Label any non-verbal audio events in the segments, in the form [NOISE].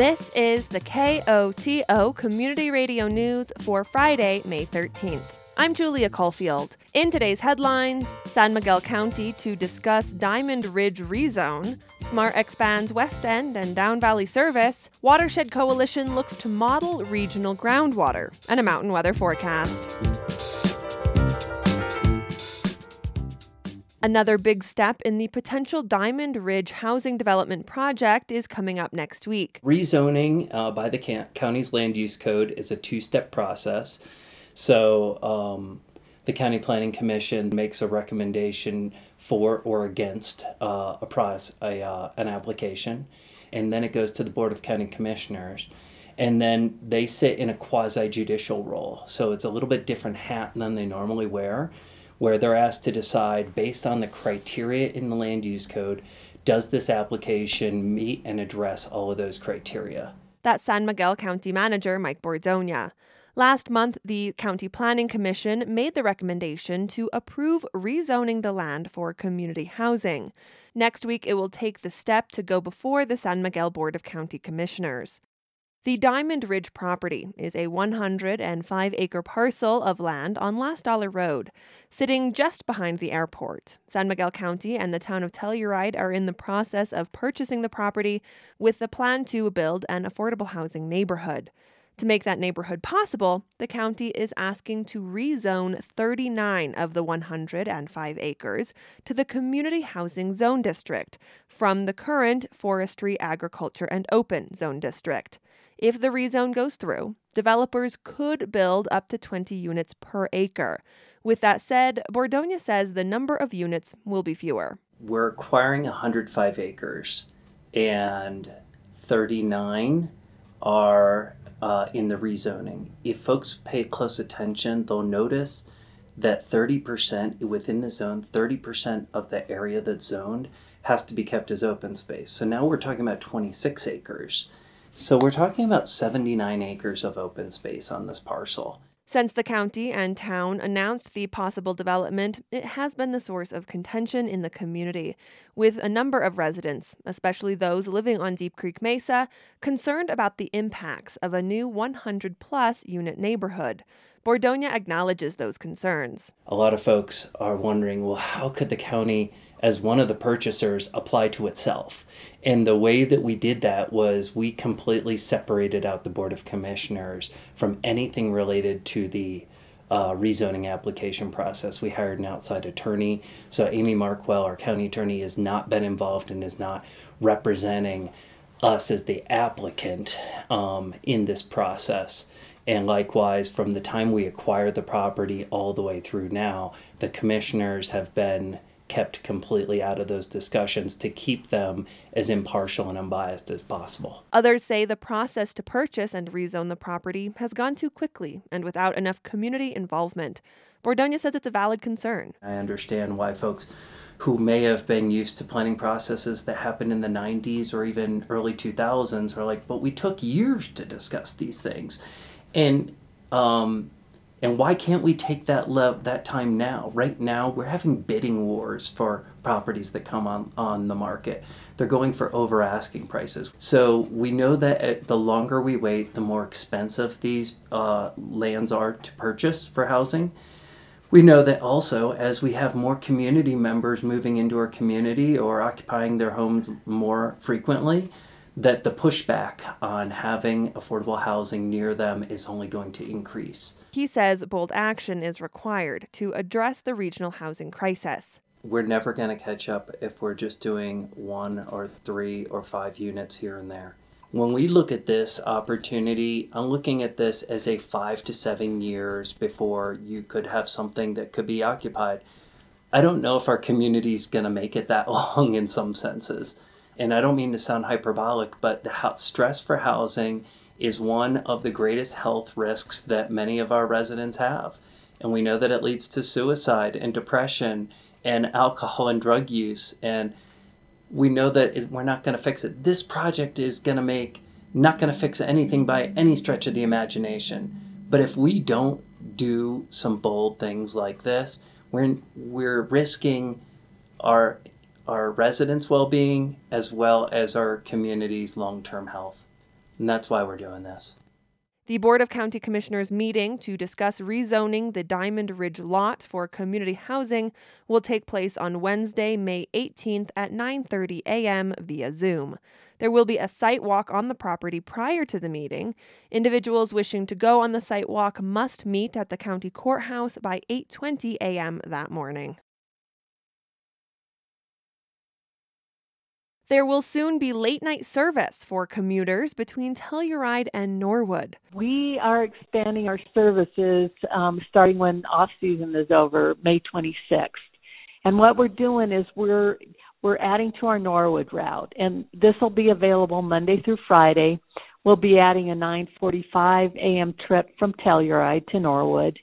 This is the KOTO Community Radio News for Friday, May 13th. I'm Julia Caulfield. In today's headlines, San Miguel County to discuss Diamond Ridge rezone, Smart expands West End and Down Valley service, Watershed Coalition looks to model regional groundwater, and a mountain weather forecast. Another big step in the potential Diamond Ridge housing development project is coming up next week. Rezoning uh, by the county's land use code is a two step process. So um, the County Planning Commission makes a recommendation for or against uh, a, process, a uh, an application, and then it goes to the Board of County Commissioners. And then they sit in a quasi judicial role. So it's a little bit different hat than they normally wear, where they're asked to decide based on the criteria in the land use code does this application meet and address all of those criteria? That's San Miguel County Manager Mike Bordogna. Last month, the County Planning Commission made the recommendation to approve rezoning the land for community housing. Next week, it will take the step to go before the San Miguel Board of County Commissioners. The Diamond Ridge property is a 105 acre parcel of land on Last Dollar Road, sitting just behind the airport. San Miguel County and the town of Telluride are in the process of purchasing the property with the plan to build an affordable housing neighborhood. To make that neighborhood possible, the county is asking to rezone 39 of the 105 acres to the Community Housing Zone District from the current Forestry, Agriculture, and Open Zone District. If the rezone goes through, developers could build up to 20 units per acre. With that said, Bordogna says the number of units will be fewer. We're acquiring 105 acres, and 39 are uh, in the rezoning. If folks pay close attention, they'll notice that 30% within the zone, 30% of the area that's zoned has to be kept as open space. So now we're talking about 26 acres. So we're talking about 79 acres of open space on this parcel. Since the county and town announced the possible development, it has been the source of contention in the community, with a number of residents, especially those living on Deep Creek Mesa, concerned about the impacts of a new 100 plus unit neighborhood. Bordogna acknowledges those concerns. A lot of folks are wondering well, how could the county as one of the purchasers apply to itself. And the way that we did that was we completely separated out the Board of Commissioners from anything related to the uh, rezoning application process. We hired an outside attorney. So Amy Markwell, our county attorney, has not been involved and is not representing us as the applicant um, in this process. And likewise, from the time we acquired the property all the way through now, the commissioners have been kept completely out of those discussions to keep them as impartial and unbiased as possible. Others say the process to purchase and rezone the property has gone too quickly and without enough community involvement. Bordogna says it's a valid concern. I understand why folks who may have been used to planning processes that happened in the 90s or even early 2000s are like, but we took years to discuss these things. And um, and why can't we take that lev- that time now? Right now, we're having bidding wars for properties that come on, on the market. They're going for over asking prices. So we know that the longer we wait, the more expensive these uh, lands are to purchase for housing. We know that also as we have more community members moving into our community or occupying their homes more frequently, that the pushback on having affordable housing near them is only going to increase. He says bold action is required to address the regional housing crisis. We're never going to catch up if we're just doing one or three or five units here and there. When we look at this opportunity, I'm looking at this as a five to seven years before you could have something that could be occupied. I don't know if our community is going to make it that [LAUGHS] long in some senses and I don't mean to sound hyperbolic, but the stress for housing is one of the greatest health risks that many of our residents have. And we know that it leads to suicide and depression and alcohol and drug use. And we know that we're not going to fix it. This project is going to make, not going to fix anything by any stretch of the imagination. But if we don't do some bold things like this, we're, we're risking our our residents' well being as well as our community's long term health. And that's why we're doing this. The Board of County Commissioners meeting to discuss rezoning the Diamond Ridge lot for community housing will take place on Wednesday, May 18th at 9:30 a.m. via Zoom. There will be a site walk on the property prior to the meeting. Individuals wishing to go on the site walk must meet at the county courthouse by 8:20 a.m. that morning. There will soon be late night service for commuters between Telluride and Norwood. We are expanding our services um, starting when off season is over, May 26th. And what we're doing is we're we're adding to our Norwood route, and this will be available Monday through Friday. We'll be adding a 9:45 a.m. trip from Telluride to Norwood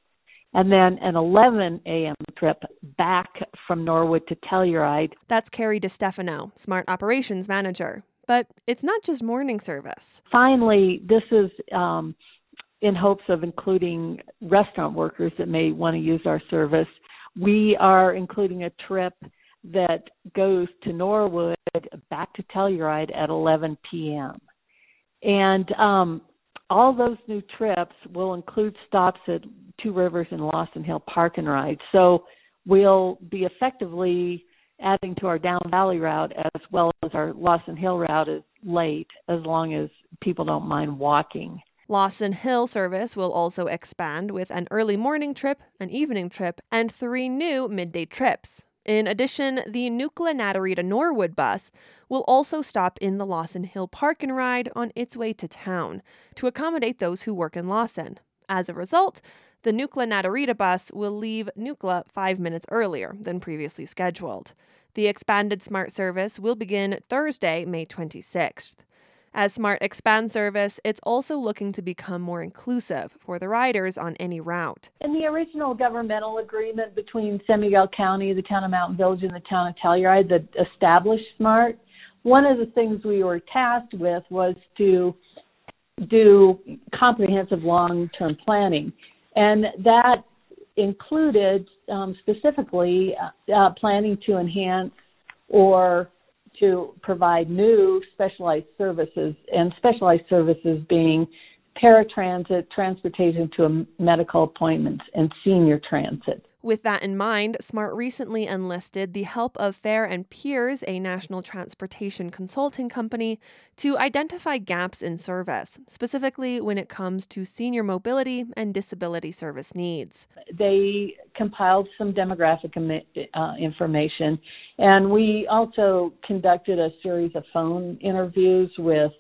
and then an 11 a.m. trip back from Norwood to Telluride. That's Carrie DeStefano, Smart Operations Manager. But it's not just morning service. Finally, this is um, in hopes of including restaurant workers that may want to use our service. We are including a trip that goes to Norwood back to Telluride at 11 p.m. And um, all those new trips will include stops at Two Rivers and Lawson Hill Park and Ride. So we'll be effectively adding to our Down Valley route as well as our Lawson Hill route is late, as long as people don't mind walking. Lawson Hill service will also expand with an early morning trip, an evening trip, and three new midday trips. In addition, the Nucla Naturita Norwood bus will also stop in the Lawson Hill Park and Ride on its way to town to accommodate those who work in Lawson. As a result, the Nucla Naturita bus will leave Nucla five minutes earlier than previously scheduled. The expanded SMART service will begin Thursday, May 26th. As Smart expands service, it's also looking to become more inclusive for the riders on any route. In the original governmental agreement between San Miguel County, the town of Mountain Village, and the town of Telluride that established Smart, one of the things we were tasked with was to do comprehensive long-term planning, and that included um, specifically uh, uh planning to enhance or to provide new specialized services, and specialized services being paratransit, transportation to medical appointments, and senior transit. With that in mind, SMART recently enlisted the help of Fehr & Peers, a national transportation consulting company, to identify gaps in service, specifically when it comes to senior mobility and disability service needs. They compiled some demographic uh, information, and we also conducted a series of phone interviews with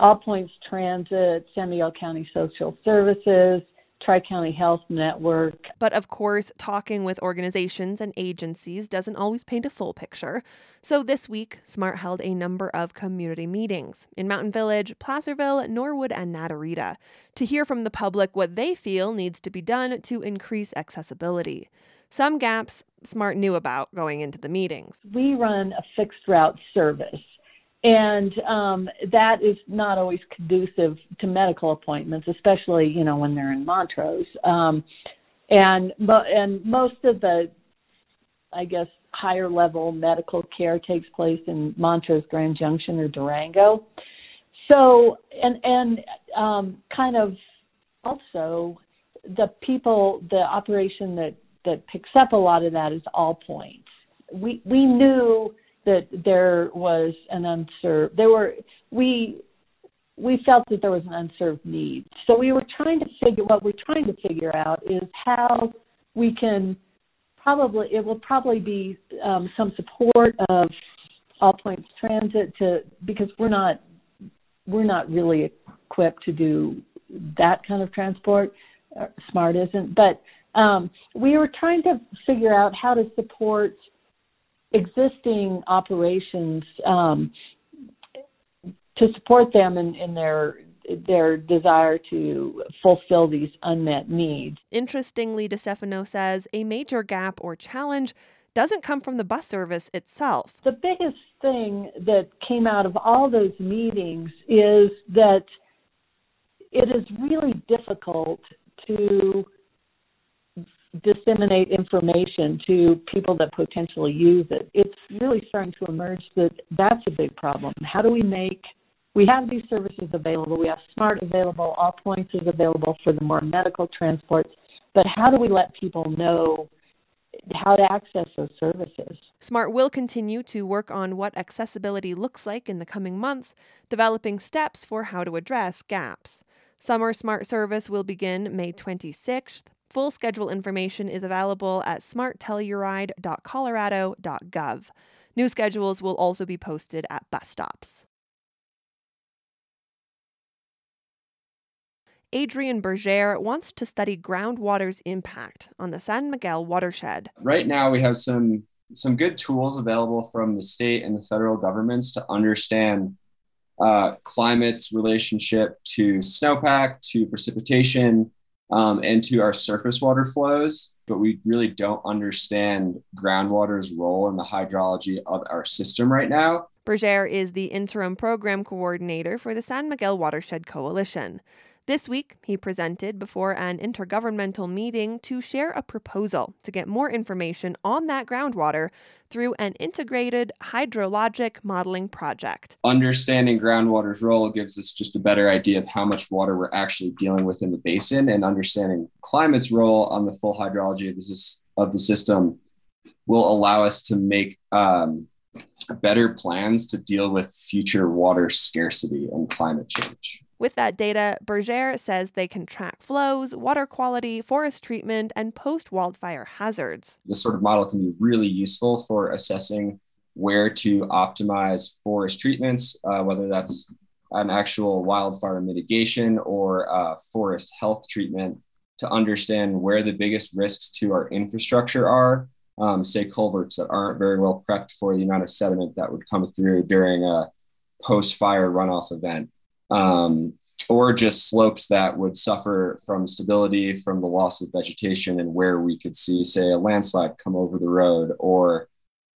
All Points Transit, San Miguel County Social Services, Tri County Health Network. But of course, talking with organizations and agencies doesn't always paint a full picture. So this week, SMART held a number of community meetings in Mountain Village, Placerville, Norwood, and Naturita to hear from the public what they feel needs to be done to increase accessibility. Some gaps SMART knew about going into the meetings. We run a fixed route service and um, that is not always conducive to medical appointments, especially you know when they're in Montrose. Um, and and most of the, I guess, higher level medical care takes place in Montrose, Grand Junction, or Durango. So and and um, kind of also the people, the operation that that picks up a lot of that is all points. We we knew that there was an unserved there were we we felt that there was an unserved need. So we were trying to figure what we're trying to figure out is how we can probably it will probably be um, some support of all points transit to because we're not we're not really equipped to do that kind of transport. Uh, Smart isn't, but um, we were trying to figure out how to support existing operations um, to support them in, in their their desire to fulfill these unmet needs. Interestingly, DeStefano says a major gap or challenge doesn't come from the bus service itself. The biggest thing that came out of all those meetings is that it is really difficult to disseminate information to people that potentially use it. It's really starting to emerge that that's a big problem. How do we make we have these services available. We have SMART available. All Points is available for the more medical transports. But how do we let people know how to access those services? SMART will continue to work on what accessibility looks like in the coming months, developing steps for how to address gaps. Summer SMART service will begin May 26th. Full schedule information is available at smarttelluride.colorado.gov. New schedules will also be posted at bus stops. Adrian Berger wants to study groundwater's impact on the San Miguel watershed. Right now, we have some some good tools available from the state and the federal governments to understand uh, climate's relationship to snowpack, to precipitation, um, and to our surface water flows. But we really don't understand groundwater's role in the hydrology of our system right now. Berger is the interim program coordinator for the San Miguel Watershed Coalition. This week, he presented before an intergovernmental meeting to share a proposal to get more information on that groundwater through an integrated hydrologic modeling project. Understanding groundwater's role gives us just a better idea of how much water we're actually dealing with in the basin, and understanding climate's role on the full hydrology of the, of the system will allow us to make um, better plans to deal with future water scarcity and climate change. With that data, Berger says they can track flows, water quality, forest treatment, and post wildfire hazards. This sort of model can be really useful for assessing where to optimize forest treatments, uh, whether that's an actual wildfire mitigation or uh, forest health treatment, to understand where the biggest risks to our infrastructure are. Um, say culverts that aren't very well prepped for the amount of sediment that would come through during a post fire runoff event um, or just slopes that would suffer from stability from the loss of vegetation and where we could see, say, a landslide come over the road, or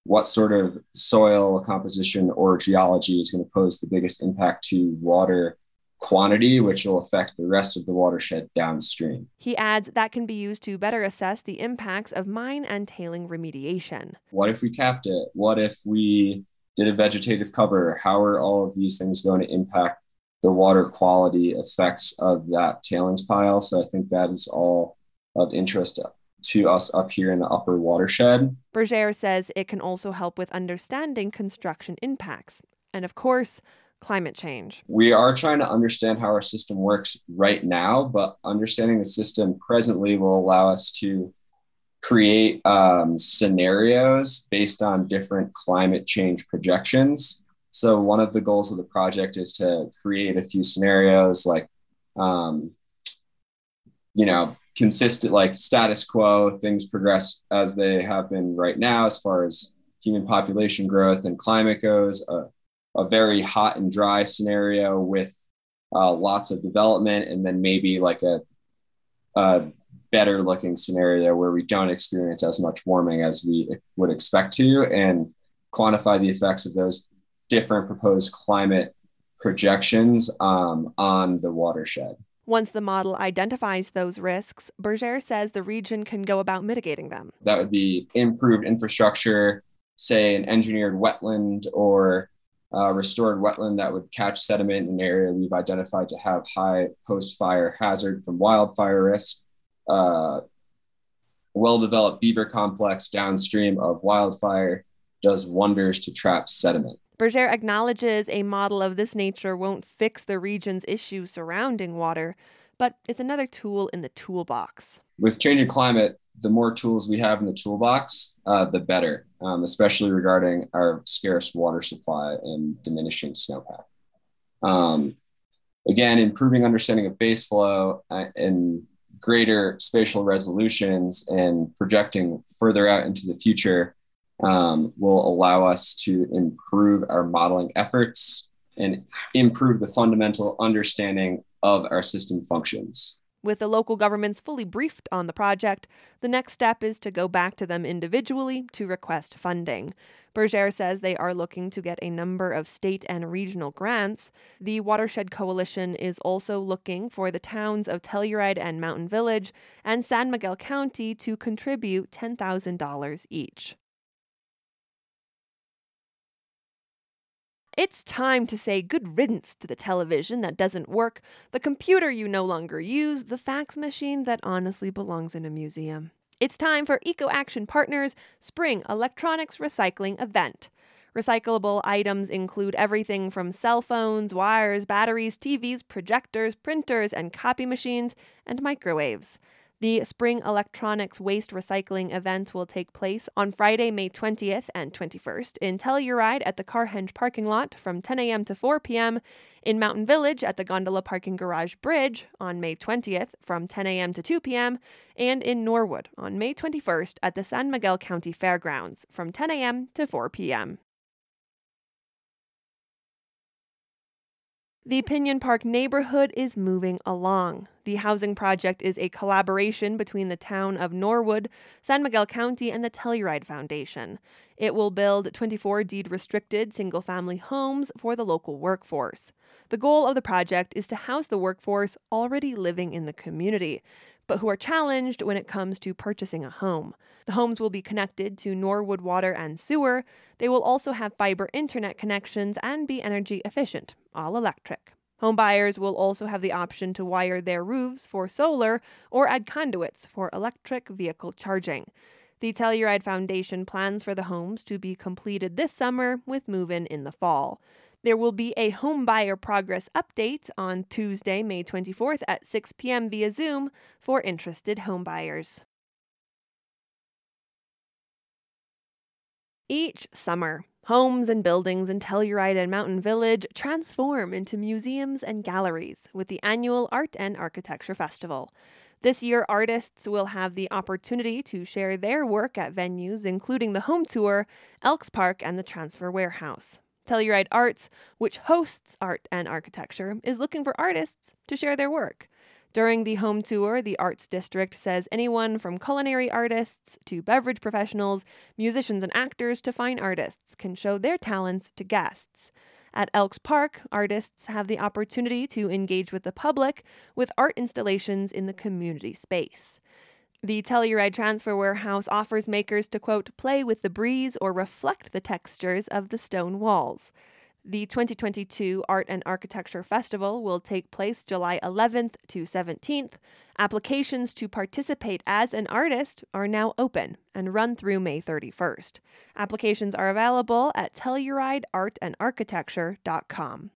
what sort of soil composition or geology is going to pose the biggest impact to water quantity, which will affect the rest of the watershed downstream. He adds that can be used to better assess the impacts of mine and tailing remediation. What if we capped it? What if we did a vegetative cover? How are all of these things going to impact the water quality effects of that tailings pile. So I think that is all of interest to us up here in the upper watershed. Berger says it can also help with understanding construction impacts and, of course, climate change. We are trying to understand how our system works right now, but understanding the system presently will allow us to create um, scenarios based on different climate change projections so one of the goals of the project is to create a few scenarios like, um, you know, consistent like status quo, things progress as they have been right now as far as human population growth and climate goes. A, a very hot and dry scenario with uh, lots of development, and then maybe like a, a better looking scenario where we don't experience as much warming as we would expect to, and quantify the effects of those different proposed climate projections um, on the watershed. Once the model identifies those risks, Berger says the region can go about mitigating them. That would be improved infrastructure, say an engineered wetland or uh, restored wetland that would catch sediment in an area we've identified to have high post fire hazard from wildfire risk. Uh, well developed beaver complex downstream of wildfire does wonders to trap sediment. Berger acknowledges a model of this nature won't fix the region's issues surrounding water, but it's another tool in the toolbox. With changing climate, the more tools we have in the toolbox, uh, the better, um, especially regarding our scarce water supply and diminishing snowpack. Um, again, improving understanding of base flow uh, and greater spatial resolutions and projecting further out into the future um, will allow us to improve our modeling efforts and improve the fundamental understanding of our system functions. With the local governments fully briefed on the project, the next step is to go back to them individually to request funding. Berger says they are looking to get a number of state and regional grants. The Watershed Coalition is also looking for the towns of Telluride and Mountain Village and San Miguel County to contribute $10,000 each. It's time to say good riddance to the television that doesn't work, the computer you no longer use, the fax machine that honestly belongs in a museum. It's time for Eco Action Partners Spring Electronics Recycling Event. Recyclable items include everything from cell phones, wires, batteries, TVs, projectors, printers, and copy machines, and microwaves. The Spring Electronics Waste Recycling event will take place on Friday, May 20th and 21st in Telluride at the Carhenge parking lot from 10 a.m. to 4 p.m., in Mountain Village at the Gondola Parking Garage Bridge on May 20th from 10 a.m. to 2 p.m., and in Norwood on May 21st at the San Miguel County Fairgrounds from 10 a.m. to 4 p.m. The Pinyon Park neighborhood is moving along. The housing project is a collaboration between the town of Norwood, San Miguel County, and the Telluride Foundation. It will build 24 deed restricted single family homes for the local workforce. The goal of the project is to house the workforce already living in the community, but who are challenged when it comes to purchasing a home. The homes will be connected to Norwood water and sewer. They will also have fiber internet connections and be energy efficient, all electric. Homebuyers will also have the option to wire their roofs for solar or add conduits for electric vehicle charging. The Telluride Foundation plans for the homes to be completed this summer with move in in the fall. There will be a home buyer progress update on Tuesday, May 24th at 6 p.m. via Zoom for interested homebuyers. Each summer, homes and buildings in Telluride and Mountain Village transform into museums and galleries with the annual Art and Architecture Festival. This year, artists will have the opportunity to share their work at venues including the Home Tour, Elks Park, and the Transfer Warehouse. Telluride Arts, which hosts art and architecture, is looking for artists to share their work. During the home tour, the Arts District says anyone from culinary artists to beverage professionals, musicians, and actors to fine artists can show their talents to guests. At Elks Park, artists have the opportunity to engage with the public with art installations in the community space. The Telluride Transfer Warehouse offers makers to, quote, play with the breeze or reflect the textures of the stone walls. The 2022 Art and Architecture Festival will take place July 11th to 17th. Applications to participate as an artist are now open and run through May 31st. Applications are available at tellurideartandarchitecture.com.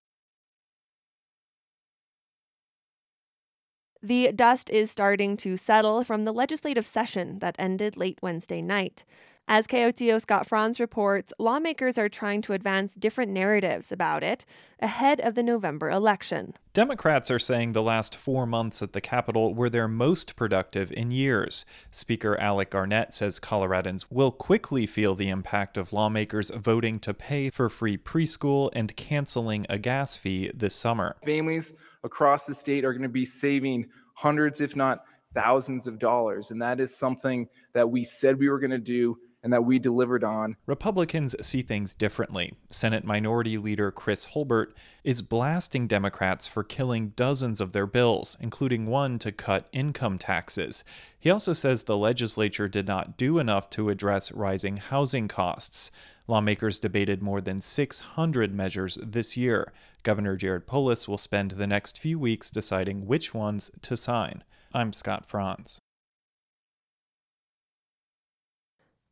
The dust is starting to settle from the legislative session that ended late Wednesday night. As KOTO Scott Franz reports, lawmakers are trying to advance different narratives about it ahead of the November election. Democrats are saying the last four months at the Capitol were their most productive in years. Speaker Alec Garnett says Coloradans will quickly feel the impact of lawmakers voting to pay for free preschool and canceling a gas fee this summer. Families across the state are going to be saving hundreds, if not thousands of dollars. And that is something that we said we were going to do and that we delivered on. Republicans see things differently. Senate Minority Leader Chris Holbert is blasting Democrats for killing dozens of their bills, including one to cut income taxes. He also says the legislature did not do enough to address rising housing costs. Lawmakers debated more than 600 measures this year. Governor Jared Polis will spend the next few weeks deciding which ones to sign. I'm Scott Franz.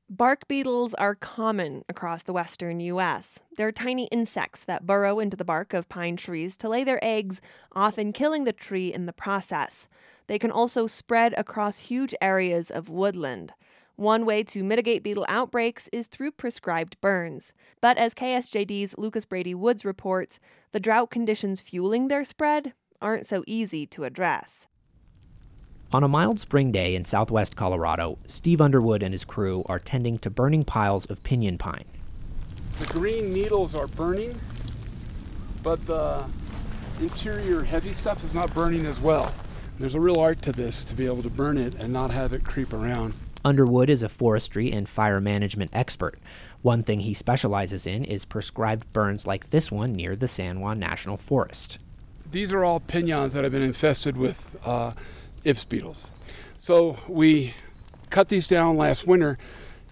Bark beetles are common across the western U.S. They're tiny insects that burrow into the bark of pine trees to lay their eggs, often killing the tree in the process. They can also spread across huge areas of woodland. One way to mitigate beetle outbreaks is through prescribed burns. But as KSJD's Lucas Brady Woods reports, the drought conditions fueling their spread aren't so easy to address. On a mild spring day in southwest Colorado, Steve Underwood and his crew are tending to burning piles of pinyon pine. The green needles are burning, but the interior heavy stuff is not burning as well. There's a real art to this to be able to burn it and not have it creep around. Underwood is a forestry and fire management expert. One thing he specializes in is prescribed burns like this one near the San Juan National Forest. These are all pinyons that have been infested with uh, Ips beetles. So we cut these down last winter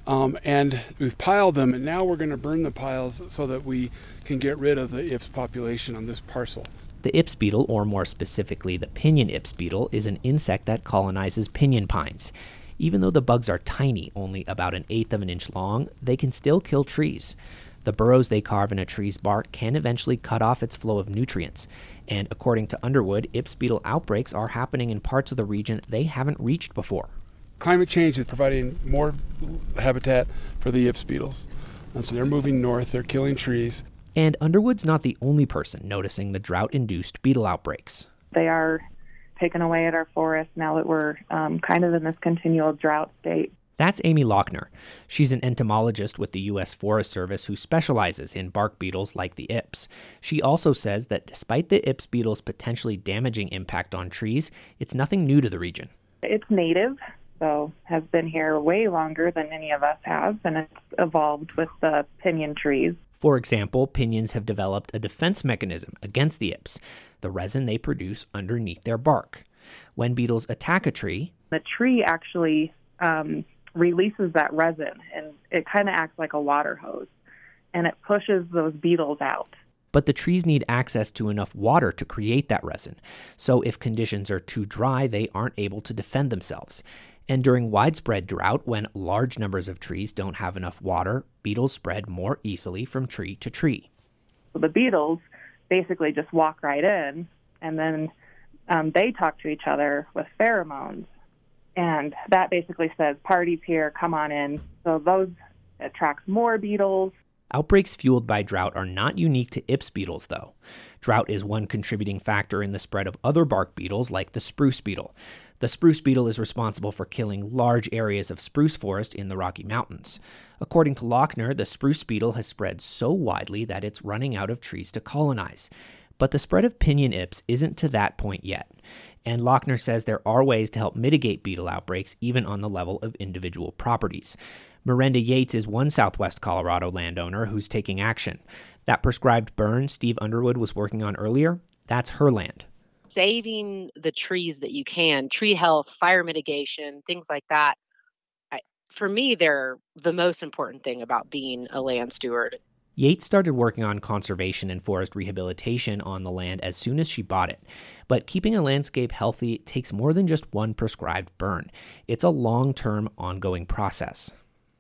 Um, and we've piled them, and now we're going to burn the piles so that we can get rid of the Ips population on this parcel. The Ips beetle, or more specifically the pinion Ips beetle, is an insect that colonizes pinion pines. Even though the bugs are tiny, only about an eighth of an inch long, they can still kill trees. The burrows they carve in a tree's bark can eventually cut off its flow of nutrients. And according to Underwood, Ips beetle outbreaks are happening in parts of the region they haven't reached before. Climate change is providing more habitat for the Ips beetles. And so they're moving north, they're killing trees. And Underwood's not the only person noticing the drought induced beetle outbreaks. They are taken away at our forest now that we're um, kind of in this continual drought state. That's Amy Lochner. She's an entomologist with the U.S. Forest Service who specializes in bark beetles like the Ips. She also says that despite the Ips beetle's potentially damaging impact on trees, it's nothing new to the region. It's native, so has been here way longer than any of us have, and it's evolved with the pinyon trees. For example, pinions have developed a defense mechanism against the Ips, the resin they produce underneath their bark. When beetles attack a tree, the tree actually um, releases that resin and it kind of acts like a water hose and it pushes those beetles out. But the trees need access to enough water to create that resin. So if conditions are too dry, they aren't able to defend themselves. And during widespread drought, when large numbers of trees don't have enough water, beetles spread more easily from tree to tree. So the beetles basically just walk right in and then um, they talk to each other with pheromones and that basically says parties here, come on in. So those attracts more beetles. Outbreaks fueled by drought are not unique to Ips beetles, though. Drought is one contributing factor in the spread of other bark beetles like the spruce beetle. The spruce beetle is responsible for killing large areas of spruce forest in the Rocky Mountains. According to Lochner, the spruce beetle has spread so widely that it's running out of trees to colonize. But the spread of pinyon ips isn't to that point yet. And Lochner says there are ways to help mitigate beetle outbreaks even on the level of individual properties. Miranda Yates is one Southwest Colorado landowner who's taking action. That prescribed burn Steve Underwood was working on earlier, that's her land. Saving the trees that you can, tree health, fire mitigation, things like that. I, for me, they're the most important thing about being a land steward. Yates started working on conservation and forest rehabilitation on the land as soon as she bought it. But keeping a landscape healthy takes more than just one prescribed burn. It's a long term, ongoing process.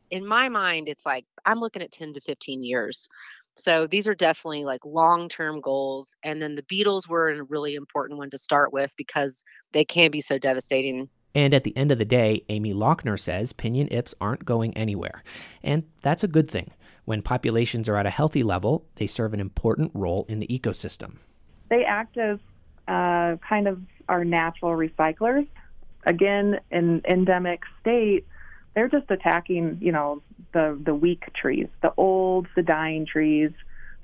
In my mind, it's like I'm looking at 10 to 15 years. So these are definitely like long term goals. And then the beetles were a really important one to start with because they can be so devastating. And at the end of the day, Amy Lochner says pinion ips aren't going anywhere. And that's a good thing. When populations are at a healthy level, they serve an important role in the ecosystem. They act as uh, kind of our natural recyclers. Again, in endemic state, they're just attacking, you know, the the weak trees, the old, the dying trees.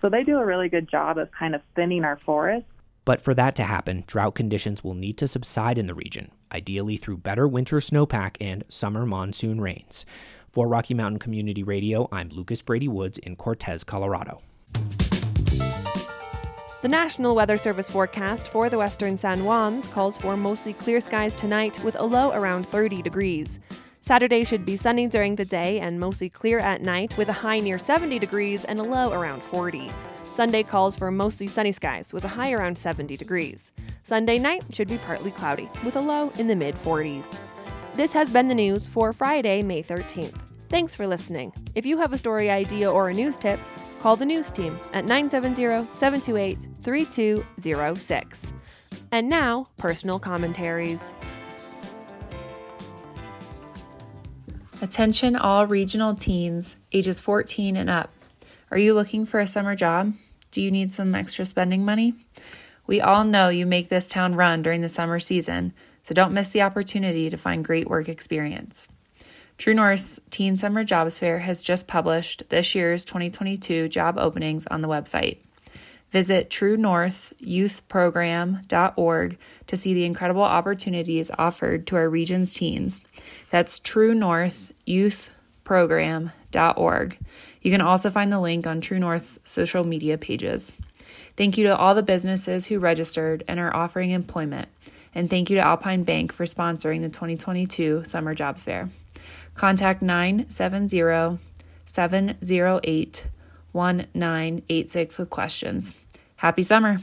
So they do a really good job of kind of thinning our forests. But for that to happen, drought conditions will need to subside in the region, ideally through better winter snowpack and summer monsoon rains. For Rocky Mountain Community Radio, I'm Lucas Brady Woods in Cortez, Colorado. The National Weather Service forecast for the western San Juans calls for mostly clear skies tonight with a low around 30 degrees. Saturday should be sunny during the day and mostly clear at night with a high near 70 degrees and a low around 40. Sunday calls for mostly sunny skies with a high around 70 degrees. Sunday night should be partly cloudy with a low in the mid 40s. This has been the news for Friday, May 13th. Thanks for listening. If you have a story idea or a news tip, call the news team at 970 728 3206. And now, personal commentaries. Attention, all regional teens ages 14 and up. Are you looking for a summer job? Do you need some extra spending money? We all know you make this town run during the summer season, so don't miss the opportunity to find great work experience. True North's Teen Summer Jobs Fair has just published this year's 2022 job openings on the website. Visit truenorthyouthprogram.org to see the incredible opportunities offered to our region's teens. That's truenorthyouthprogram.org. You can also find the link on True North's social media pages. Thank you to all the businesses who registered and are offering employment. And thank you to Alpine Bank for sponsoring the 2022 Summer Jobs Fair. Contact 970 708 1986 with questions. Happy summer!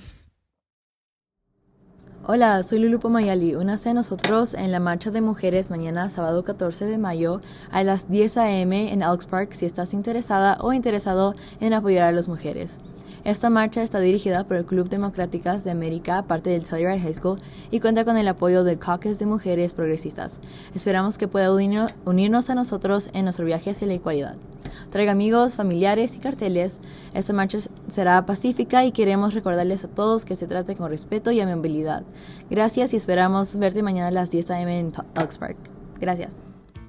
Hola, soy Lulu Pomayali. Únase a nosotros en la marcha de mujeres mañana, sábado 14 de mayo, a las 10 a.m. en Elks Park si estás interesada o interesado en apoyar a las mujeres. Esta marcha está dirigida por el Club Democráticas de América, parte del Telluride High School, y cuenta con el apoyo del Caucus de Mujeres Progresistas. Esperamos que pueda unirnos a nosotros en nuestro viaje hacia la igualdad. Traiga amigos, familiares y carteles. Esta marcha será pacífica y queremos recordarles a todos que se trate con respeto y amabilidad. Gracias y esperamos verte mañana a las 10 a.m. en Elks Park. Gracias.